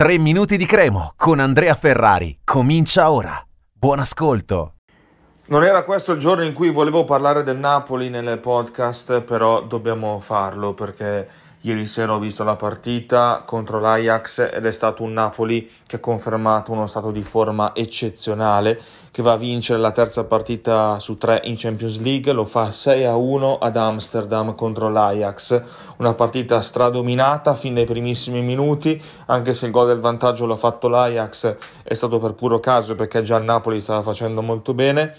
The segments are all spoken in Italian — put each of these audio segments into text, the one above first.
3 minuti di Cremo con Andrea Ferrari. Comincia ora. Buon ascolto. Non era questo il giorno in cui volevo parlare del Napoli nel podcast, però dobbiamo farlo perché Ieri sera ho visto la partita contro l'Ajax ed è stato un Napoli che ha confermato uno stato di forma eccezionale, che va a vincere la terza partita su tre in Champions League, lo fa 6 a 1 ad Amsterdam contro l'Ajax, una partita stradominata fin dai primissimi minuti, anche se il gol del vantaggio l'ha fatto l'Ajax è stato per puro caso perché già il Napoli stava facendo molto bene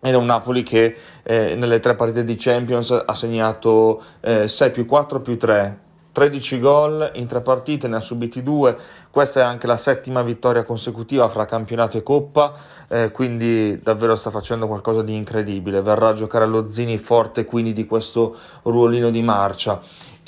è un Napoli che eh, nelle tre partite di Champions ha segnato eh, 6 più 4 più 3, 13 gol in tre partite, ne ha subiti due. Questa è anche la settima vittoria consecutiva fra campionato e coppa, eh, quindi davvero sta facendo qualcosa di incredibile. Verrà a giocare allo Zini forte quindi di questo ruolino di marcia.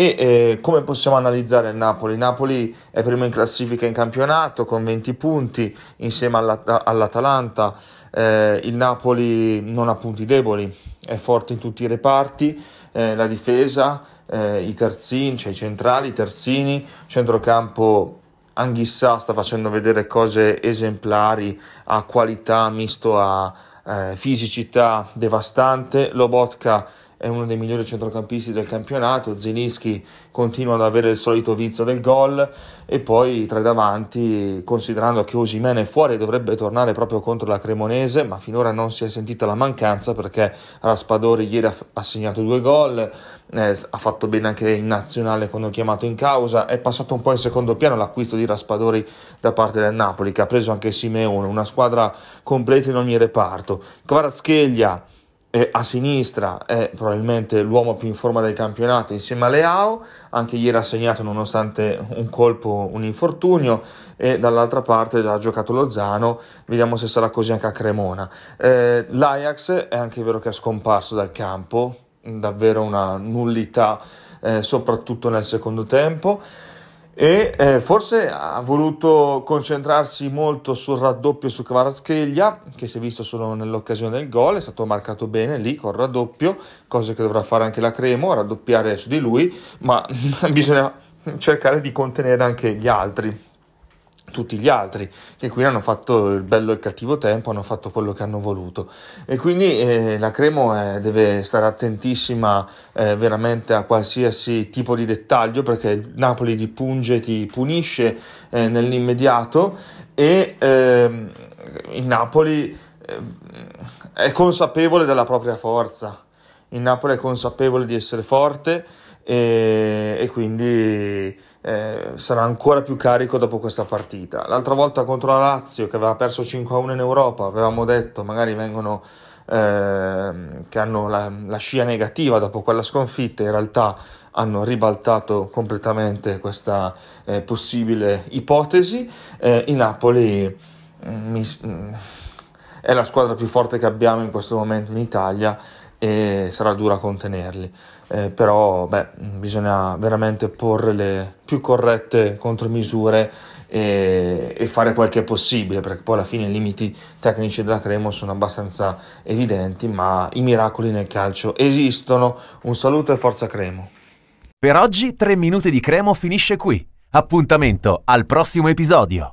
E eh, come possiamo analizzare il Napoli? Napoli è primo in classifica in campionato con 20 punti insieme all'At- all'Atalanta. Eh, il Napoli non ha punti deboli, è forte in tutti i reparti, eh, la difesa, eh, i terzini, cioè i centrali, i terzini, centrocampo Anghissà sta facendo vedere cose esemplari, a qualità misto a eh, fisicità devastante, Lobotka è uno dei migliori centrocampisti del campionato, Zelinski continua ad avere il solito vizio del gol. E poi tra i davanti, considerando che Osimene è fuori dovrebbe tornare proprio contro la Cremonese, ma finora non si è sentita la mancanza perché Raspadori ieri ha segnato due gol, eh, ha fatto bene anche in nazionale quando chiamato in causa, è passato un po' in secondo piano l'acquisto di Raspadori da parte del Napoli che ha preso anche Simeone, una squadra completa in ogni reparto. Kvaratskhelia e a sinistra è probabilmente l'uomo più in forma del campionato insieme a Leao, anche ieri ha segnato nonostante un colpo, un infortunio. E dall'altra parte ha giocato Lozano, vediamo se sarà così anche a Cremona. Eh, L'Ajax è anche vero che è scomparso dal campo, davvero una nullità eh, soprattutto nel secondo tempo e eh, forse ha voluto concentrarsi molto sul raddoppio su Kvaratskhelia che si è visto solo nell'occasione del gol, è stato marcato bene lì col raddoppio, cosa che dovrà fare anche la Cremo, raddoppiare su di lui, ma bisogna cercare di contenere anche gli altri tutti gli altri che qui hanno fatto il bello e il cattivo tempo, hanno fatto quello che hanno voluto. E quindi eh, la Cremo eh, deve stare attentissima eh, veramente a qualsiasi tipo di dettaglio perché Napoli ti punge, ti punisce eh, nell'immediato e ehm, il Napoli eh, è consapevole della propria forza, il Napoli è consapevole di essere forte e, e quindi eh, sarà ancora più carico dopo questa partita. L'altra volta contro la Lazio che aveva perso 5-1 in Europa, avevamo detto magari vengono eh, che hanno la, la, scia negativa dopo quella sconfitta, in realtà hanno ribaltato completamente questa eh, possibile ipotesi. Eh, I Napoli mm, mi, mm, è la squadra più forte che abbiamo in questo momento in Italia e sarà dura contenerli. Eh, però beh, bisogna veramente porre le più corrette contromisure e, e, fare quel che è possibile, perché poi alla fine i limiti tecnici della Cremo sono abbastanza evidenti, ma i miracoli nel calcio esistono. Un saluto e forza Cremo. Per oggi 3 minuti di Cremo finisce qui. Appuntamento al prossimo episodio.